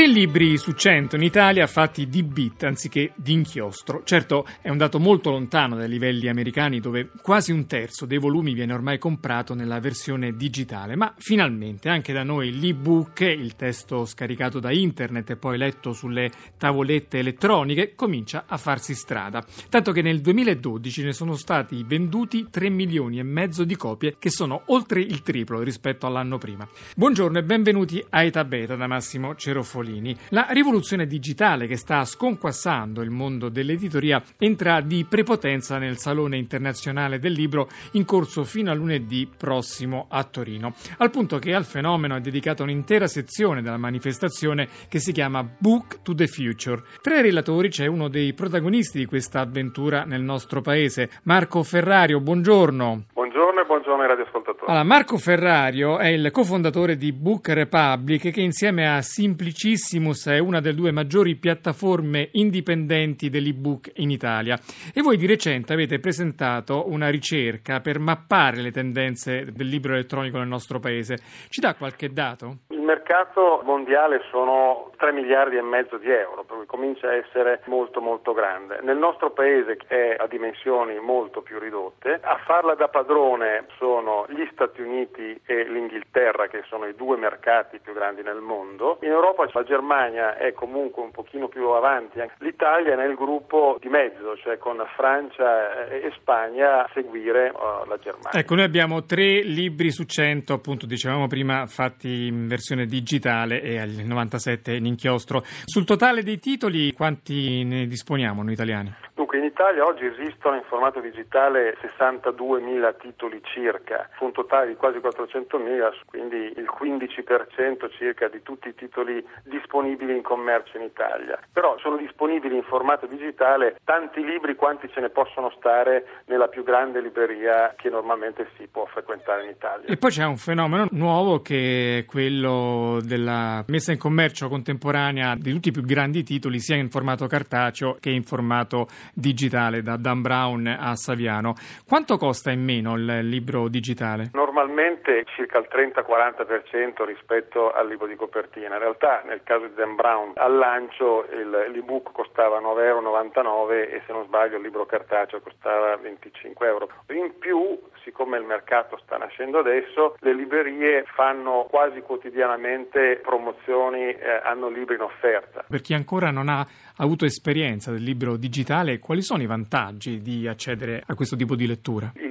Tre libri su cento in Italia fatti di bit anziché di inchiostro. Certo, è un dato molto lontano dai livelli americani dove quasi un terzo dei volumi viene ormai comprato nella versione digitale, ma finalmente anche da noi l'ebook, il testo scaricato da internet e poi letto sulle tavolette elettroniche, comincia a farsi strada. Tanto che nel 2012 ne sono stati venduti 3 milioni e mezzo di copie, che sono oltre il triplo rispetto all'anno prima. Buongiorno e benvenuti a Eta Beta da Massimo Cerofoli. Topolini. La rivoluzione digitale che sta sconquassando il mondo dell'editoria entra di prepotenza nel Salone internazionale del libro in corso fino a lunedì prossimo a Torino, al punto che al fenomeno è dedicata un'intera sezione della manifestazione che si chiama Book to the Future. Tra i relatori c'è uno dei protagonisti di questa avventura nel nostro paese, Marco Ferrario. Buongiorno. Buongiorno e buongiorno ai radioascoltatori. Allora, Marco Ferrario è il cofondatore di Book Republic che insieme a Simplici Bookissimus è una delle due maggiori piattaforme indipendenti dell'ebook in Italia e voi di recente avete presentato una ricerca per mappare le tendenze del libro elettronico nel nostro paese. Ci dà qualche dato? Mercato mondiale sono 3 miliardi e mezzo di euro, per cui comincia a essere molto molto grande. Nel nostro paese è a dimensioni molto più ridotte, a farla da padrone sono gli Stati Uniti e l'Inghilterra che sono i due mercati più grandi nel mondo. In Europa la Germania è comunque un pochino più avanti, l'Italia è nel gruppo di mezzo, cioè con Francia e Spagna a seguire uh, la Germania. Ecco, noi abbiamo tre libri su cento, appunto dicevamo prima, fatti in versione digitale e al 97 in inchiostro. Sul totale dei titoli quanti ne disponiamo noi italiani? Dunque, in Italia oggi esistono in formato digitale 62.000 titoli circa, su un totale di quasi 400.000, quindi il 15% circa di tutti i titoli disponibili in commercio in Italia. Però sono disponibili in formato digitale tanti libri quanti ce ne possono stare nella più grande libreria che normalmente si può frequentare in Italia. E poi c'è un fenomeno nuovo che è quello della messa in commercio contemporanea di tutti i più grandi titoli, sia in formato cartaceo che in formato digitale, da Dan Brown a Saviano. Quanto costa in meno il libro digitale? Normalmente circa il 30-40% rispetto al libro di copertina. In realtà nel caso di Dan Brown al lancio il, l'ebook costava 9,99 euro e se non sbaglio il libro cartaceo costava 25 euro. In più, siccome il mercato sta nascendo adesso, le librerie fanno quasi quotidianamente promozioni, eh, hanno libri in offerta. Per chi ancora non ha avuto esperienza del libro digitale, quali sono i vantaggi di accedere a questo tipo di lettura? Il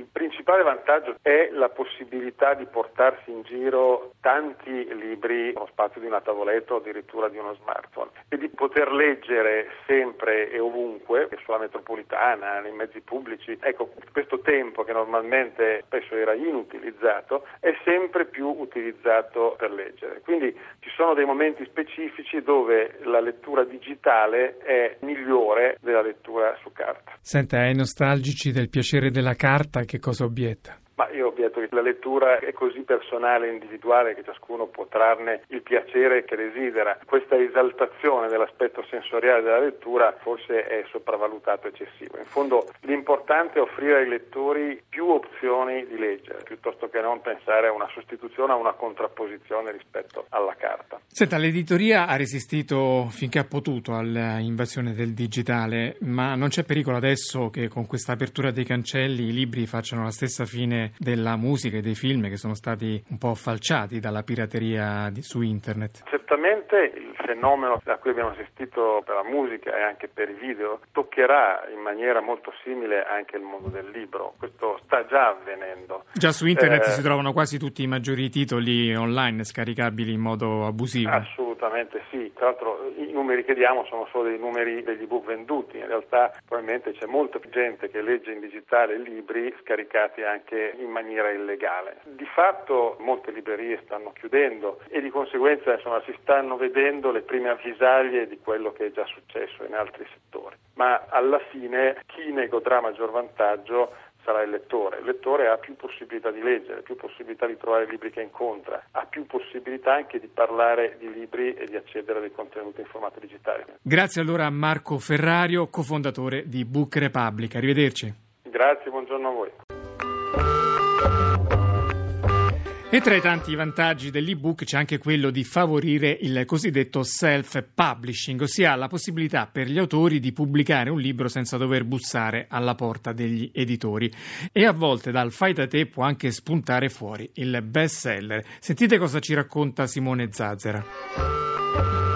principale vantaggio è la possibilità di portarsi in giro tanti libri nello spazio di una tavoletta o addirittura di uno smartphone e di poter leggere sempre e ovunque, sulla metropolitana, nei mezzi pubblici. Ecco, questo tempo che normalmente spesso era inutilizzato è sempre più utilizzato per leggere. Quindi ci sono dei momenti specifici dove la lettura digitale è migliore della lettura su carta. Senta, ai nostalgici del piacere della carta che cosa bijeta. Ma io obietto che la lettura è così personale e individuale che ciascuno può trarne il piacere che desidera. Questa esaltazione dell'aspetto sensoriale della lettura forse è sopravvalutato eccessivo. In fondo l'importante è offrire ai lettori più opzioni di leggere, piuttosto che non pensare a una sostituzione, a una contrapposizione rispetto alla carta. Senta, l'editoria ha resistito finché ha potuto all'invasione del digitale, ma non c'è pericolo adesso che con questa apertura dei cancelli i libri facciano la stessa fine della musica e dei film che sono stati un po' falciati dalla pirateria di, su internet? Certamente il fenomeno a cui abbiamo assistito per la musica e anche per i video toccherà in maniera molto simile anche il mondo del libro. Questo sta già avvenendo. Già su internet eh, si trovano quasi tutti i maggiori titoli online scaricabili in modo abusivo. Assolutamente sì. Tra l'altro i numeri che diamo sono solo dei numeri degli ebook venduti. In realtà probabilmente c'è molta più gente che legge in digitale libri scaricati anche in maniera illegale. Di fatto molte librerie stanno chiudendo e di conseguenza insomma, si stanno vedendo le prime avvisaglie di quello che è già successo in altri settori. Ma alla fine chi ne godrà maggior vantaggio sarà il lettore. Il lettore ha più possibilità di leggere, più possibilità di trovare libri che incontra, ha più possibilità anche di parlare di libri e di accedere a dei contenuti in formato digitale. Grazie allora a Marco Ferrario, cofondatore di Book Republic. Arrivederci. Grazie, buongiorno a voi. E tra i tanti vantaggi dell'ebook c'è anche quello di favorire il cosiddetto self-publishing, ossia la possibilità per gli autori di pubblicare un libro senza dover bussare alla porta degli editori. E a volte dal fai da te può anche spuntare fuori il best seller. Sentite cosa ci racconta Simone Zazzera.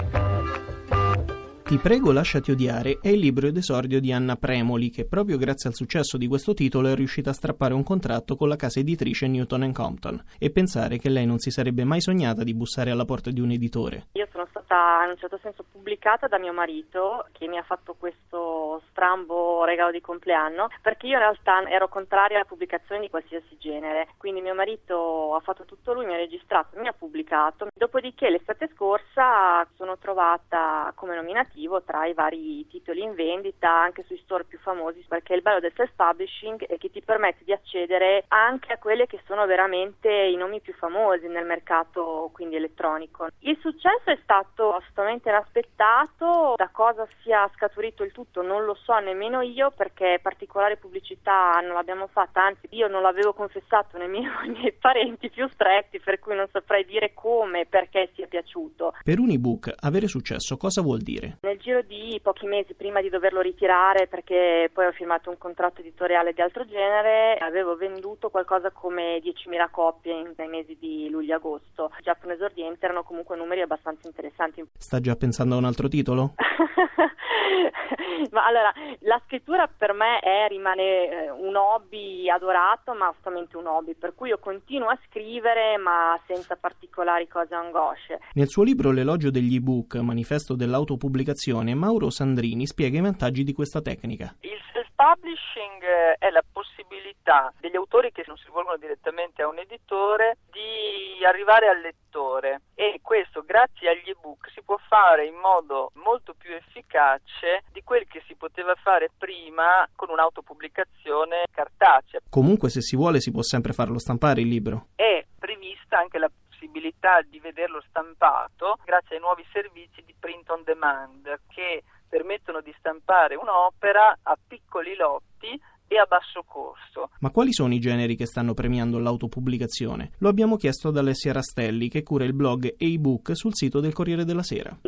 Ti prego lasciati odiare è il libro d'esordio di Anna Premoli che proprio grazie al successo di questo titolo è riuscita a strappare un contratto con la casa editrice Newton Compton e pensare che lei non si sarebbe mai sognata di bussare alla porta di un editore. Io sono stata in un certo senso pubblicata da mio marito che mi ha fatto questo strambo regalo di compleanno perché io in realtà ero contraria alla pubblicazione di qualsiasi genere quindi mio marito ha fatto tutto lui, mi ha registrato, mi ha pubblicato dopodiché l'estate scorsa sono trovata come alternativo tra i vari titoli in vendita anche sui store più famosi perché il bello del self-publishing è che ti permette di accedere anche a quelli che sono veramente i nomi più famosi nel mercato quindi elettronico. Il successo è stato assolutamente inaspettato, da cosa sia scaturito il tutto non lo so nemmeno io perché particolare pubblicità non l'abbiamo fatta, anzi io non l'avevo confessato nemmeno ai miei parenti più stretti per cui non saprei dire come e perché sia piaciuto. Per un ebook avere successo cosa vuol dire? Nel giro di pochi mesi prima di doverlo ritirare, perché poi ho firmato un contratto editoriale di altro genere, avevo venduto qualcosa come 10.000 copie nei mesi di luglio-agosto. Già per un esordiente erano comunque numeri abbastanza interessanti. Sta già pensando a un altro titolo? ma allora, la scrittura per me è, rimane eh, un hobby adorato, ma assolutamente un hobby, per cui io continuo a scrivere, ma senza particolari cose angosce. Nel suo libro L'elogio degli ebook, manifesto dell'autopubblicazione, Mauro Sandrini spiega i vantaggi di questa tecnica. Il self-publishing eh, è la possibilità degli autori che non si rivolgono direttamente a un editore di arrivare al lettore e questo grazie agli ebook si può fare in modo molto più efficace di quel che si poteva fare prima con un'autopubblicazione cartacea. Comunque se si vuole si può sempre farlo stampare il libro. È prevista anche la possibilità di vederlo stampato grazie ai nuovi servizi di print on demand che permettono di stampare un'opera a piccoli lotti e a basso costo. Ma quali sono i generi che stanno premiando l'autopubblicazione? Lo abbiamo chiesto ad Alessia Rastelli, che cura il blog e ebook sul sito del Corriere della Sera.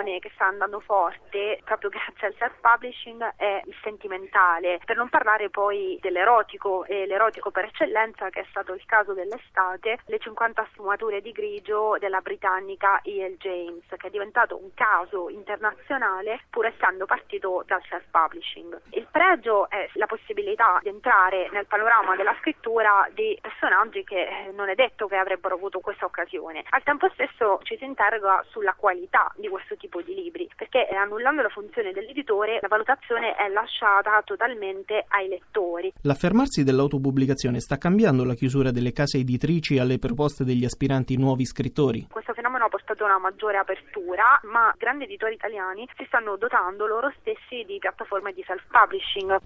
Filone che sta andando forte proprio grazie al self-publishing è il sentimentale, per non parlare poi dell'erotico e l'erotico per eccellenza che è stato il caso dell'estate, le 50 sfumature di grigio della britannica E.L. James, che è diventato un caso internazionale pur essendo partito dal self-publishing. Il pregio è la possibilità di entrare nel panorama della scrittura di personaggi che eh, non è detto che avrebbero avuto questa occasione. Al tempo stesso ci si interroga sulla qualità di questo tipo di libri, perché eh, annullando la funzione dell'editore la valutazione è lasciata totalmente ai lettori. L'affermarsi dell'autopubblicazione sta cambiando la chiusura delle case editrici alle proposte degli aspiranti nuovi scrittori? Questo fenomeno ha portato a una maggiore apertura, ma grandi editori italiani si stanno dotando loro stessi di piattaforme di self-publishing.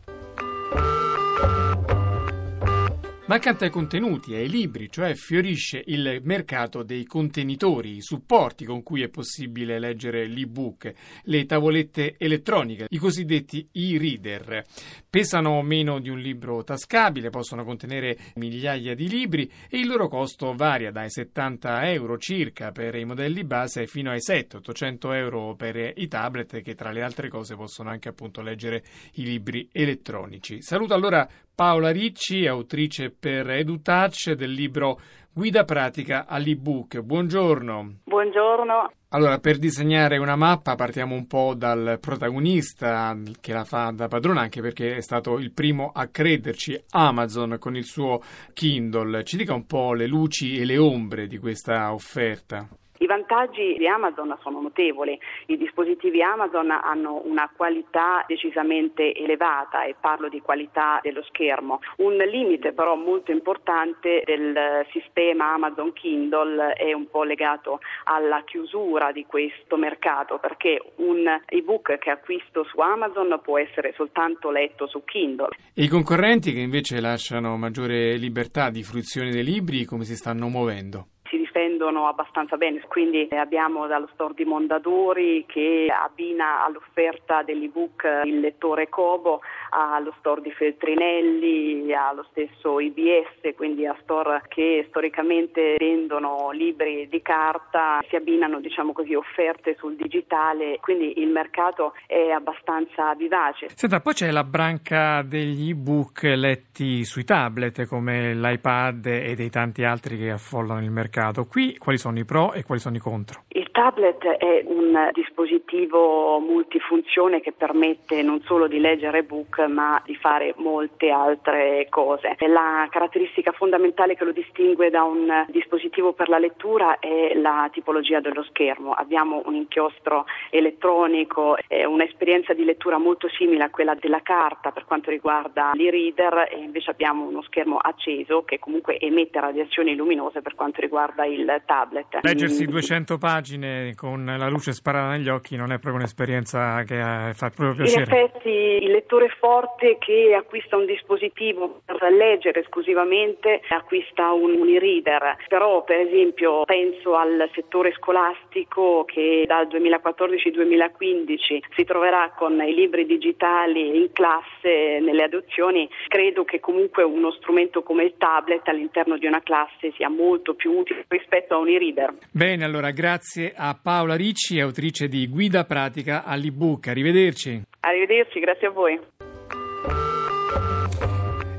Ma accanto ai contenuti ai libri, cioè fiorisce il mercato dei contenitori, i supporti con cui è possibile leggere l'ebook, le tavolette elettroniche, i cosiddetti e-reader. Pesano meno di un libro tascabile, possono contenere migliaia di libri e il loro costo varia dai 70 euro circa per i modelli base fino ai 700-800 euro per i tablet che tra le altre cose possono anche appunto leggere i libri elettronici. Saluto allora Paola Ricci, autrice per EduTouch del libro Guida pratica all'ebook. Buongiorno. Buongiorno. Allora, per disegnare una mappa partiamo un po' dal protagonista che la fa da padrona, anche perché è stato il primo a crederci, Amazon, con il suo Kindle. Ci dica un po' le luci e le ombre di questa offerta. I vantaggi di Amazon sono notevoli, i dispositivi Amazon hanno una qualità decisamente elevata e parlo di qualità dello schermo. Un limite però molto importante del sistema Amazon Kindle è un po' legato alla chiusura di questo mercato perché un ebook che acquisto su Amazon può essere soltanto letto su Kindle. E i concorrenti che invece lasciano maggiore libertà di fruizione dei libri come si stanno muovendo? Difendono abbastanza bene, quindi abbiamo dallo store di Mondadori che abbina all'offerta dell'ebook il lettore Kobo, allo store di Feltrinelli, allo stesso IBS, quindi a store che storicamente vendono libri di carta, si abbinano diciamo così offerte sul digitale, quindi il mercato è abbastanza vivace. Senta, poi c'è la branca degli ebook letti sui tablet come l'iPad e dei tanti altri che affollano il mercato. Qui quali sono i pro e quali sono i contro? Il tablet è un dispositivo multifunzione che permette non solo di leggere ebook ma di fare molte altre cose. La caratteristica fondamentale che lo distingue da un dispositivo per la lettura è la tipologia dello schermo. Abbiamo un inchiostro elettronico, un'esperienza di lettura molto simile a quella della carta per quanto riguarda l'e-reader e invece abbiamo uno schermo acceso che comunque emette radiazioni luminose per quanto riguarda il tablet. Leggersi 200 pagine con la luce sparata negli occhi non è proprio un'esperienza che eh, fa proprio piacere. In effetti il lettore forte che acquista un dispositivo per leggere esclusivamente acquista un, un e-reader, però per esempio penso al settore scolastico che dal 2014-2015 si troverà con i libri digitali in classe nelle adozioni, credo che comunque uno strumento come il tablet all'interno di una classe sia molto più utile rispetto a un e-reader. Bene, allora grazie a Paola Ricci, autrice di Guida pratica all'ebook. Arrivederci. Arrivederci, grazie a voi.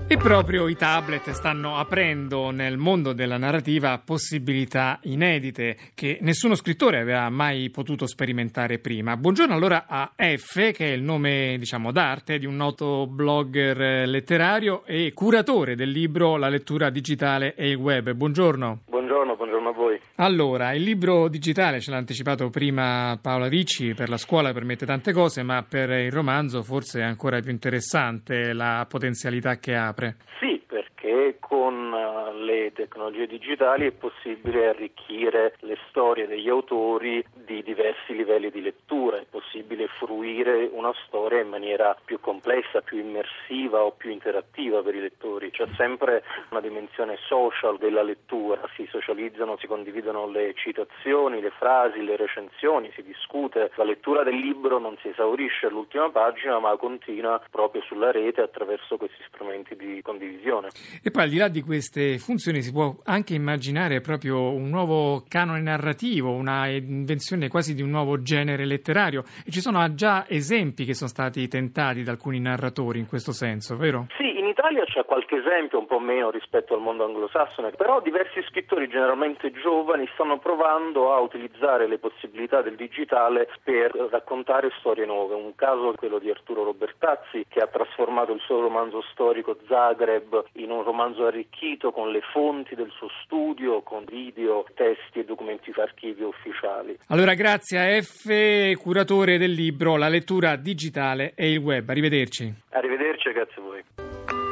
E proprio i tablet stanno aprendo nel mondo della narrativa possibilità inedite che nessuno scrittore aveva mai potuto sperimentare prima. Buongiorno allora a F, che è il nome diciamo d'arte di un noto blogger letterario e curatore del libro La lettura digitale e il web. Buongiorno. Buongiorno, buongiorno a voi. Allora, il libro digitale ce l'ha anticipato prima Paola Ricci, per la scuola permette tante cose, ma per il romanzo forse è ancora più interessante la potenzialità che apre. Sì, perché con eh, le tecnologie digitali è possibile arricchire le storie degli autori di diversi livelli di lettura, è possibile fruire una storia in maniera più complessa, più immersiva o più interattiva per i lettori. C'è sempre una dimensione social della lettura, si socializzano, si condividono le citazioni, le frasi, le recensioni, si discute. La lettura del libro non si esaurisce all'ultima pagina ma continua proprio sulla rete attraverso questi strumenti di condivisione. E poi al di là di queste funzioni si può anche immaginare proprio un nuovo canone narrativo, una invenzione quasi di un nuovo genere letterario e ci sono già esempi che sono stati tentati da alcuni narratori in questo senso, vero? Sì, Italia c'è qualche esempio, un po' meno rispetto al mondo anglosassone, però diversi scrittori generalmente giovani stanno provando a utilizzare le possibilità del digitale per raccontare storie nuove. Un caso è quello di Arturo Robertazzi che ha trasformato il suo romanzo storico Zagreb in un romanzo arricchito con le fonti del suo studio, con video, testi e documenti d'archivio ufficiali. Allora grazie a F, curatore del libro La lettura digitale e il web. Arrivederci. Arrivederci grazie a voi.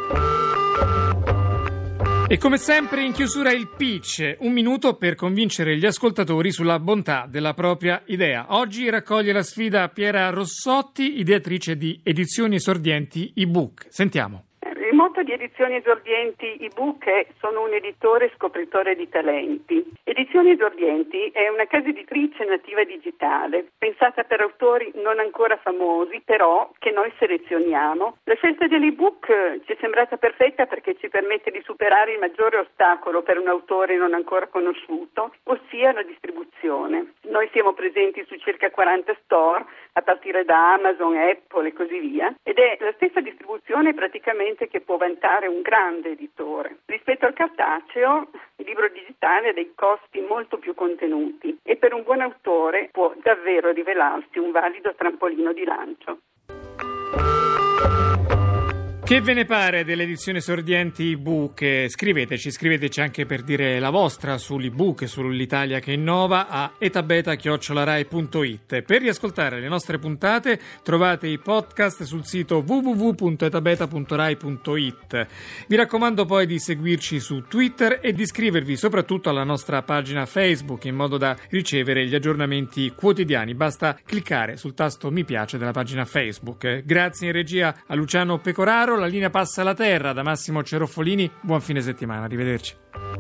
E come sempre in chiusura il pitch, un minuto per convincere gli ascoltatori sulla bontà della propria idea. Oggi raccoglie la sfida Piera Rossotti, ideatrice di Edizioni Esordienti ebook. Sentiamo. Edizioni Esordienti ebook è Sono un editore scopritore di talenti. Edizioni Esordienti è una casa editrice nativa digitale, pensata per autori non ancora famosi, però che noi selezioniamo. La scelta dell'ebook ci è sembrata perfetta perché ci permette di superare il maggiore ostacolo per un autore non ancora conosciuto, ossia la distribuzione. Noi siamo presenti su circa 40 store, a partire da Amazon, Apple e così via, ed è la stessa distribuzione praticamente che può vantare un grande editore. Rispetto al cartaceo, il libro digitale ha dei costi molto più contenuti e per un buon autore può davvero rivelarsi un valido trampolino di lancio. Che ve ne pare dell'edizione Sordienti ebook? Scriveteci, scriveteci anche per dire la vostra sull'ebook, sull'Italia che innova a etabeta.rai.it. Per riascoltare le nostre puntate trovate i podcast sul sito www.etabeta.rai.it. Vi raccomando poi di seguirci su Twitter e di iscrivervi soprattutto alla nostra pagina Facebook in modo da ricevere gli aggiornamenti quotidiani. Basta cliccare sul tasto mi piace della pagina Facebook. Grazie in regia a Luciano Pecoraro la linea passa alla terra da Massimo Ceroffolini. Buon fine settimana, arrivederci.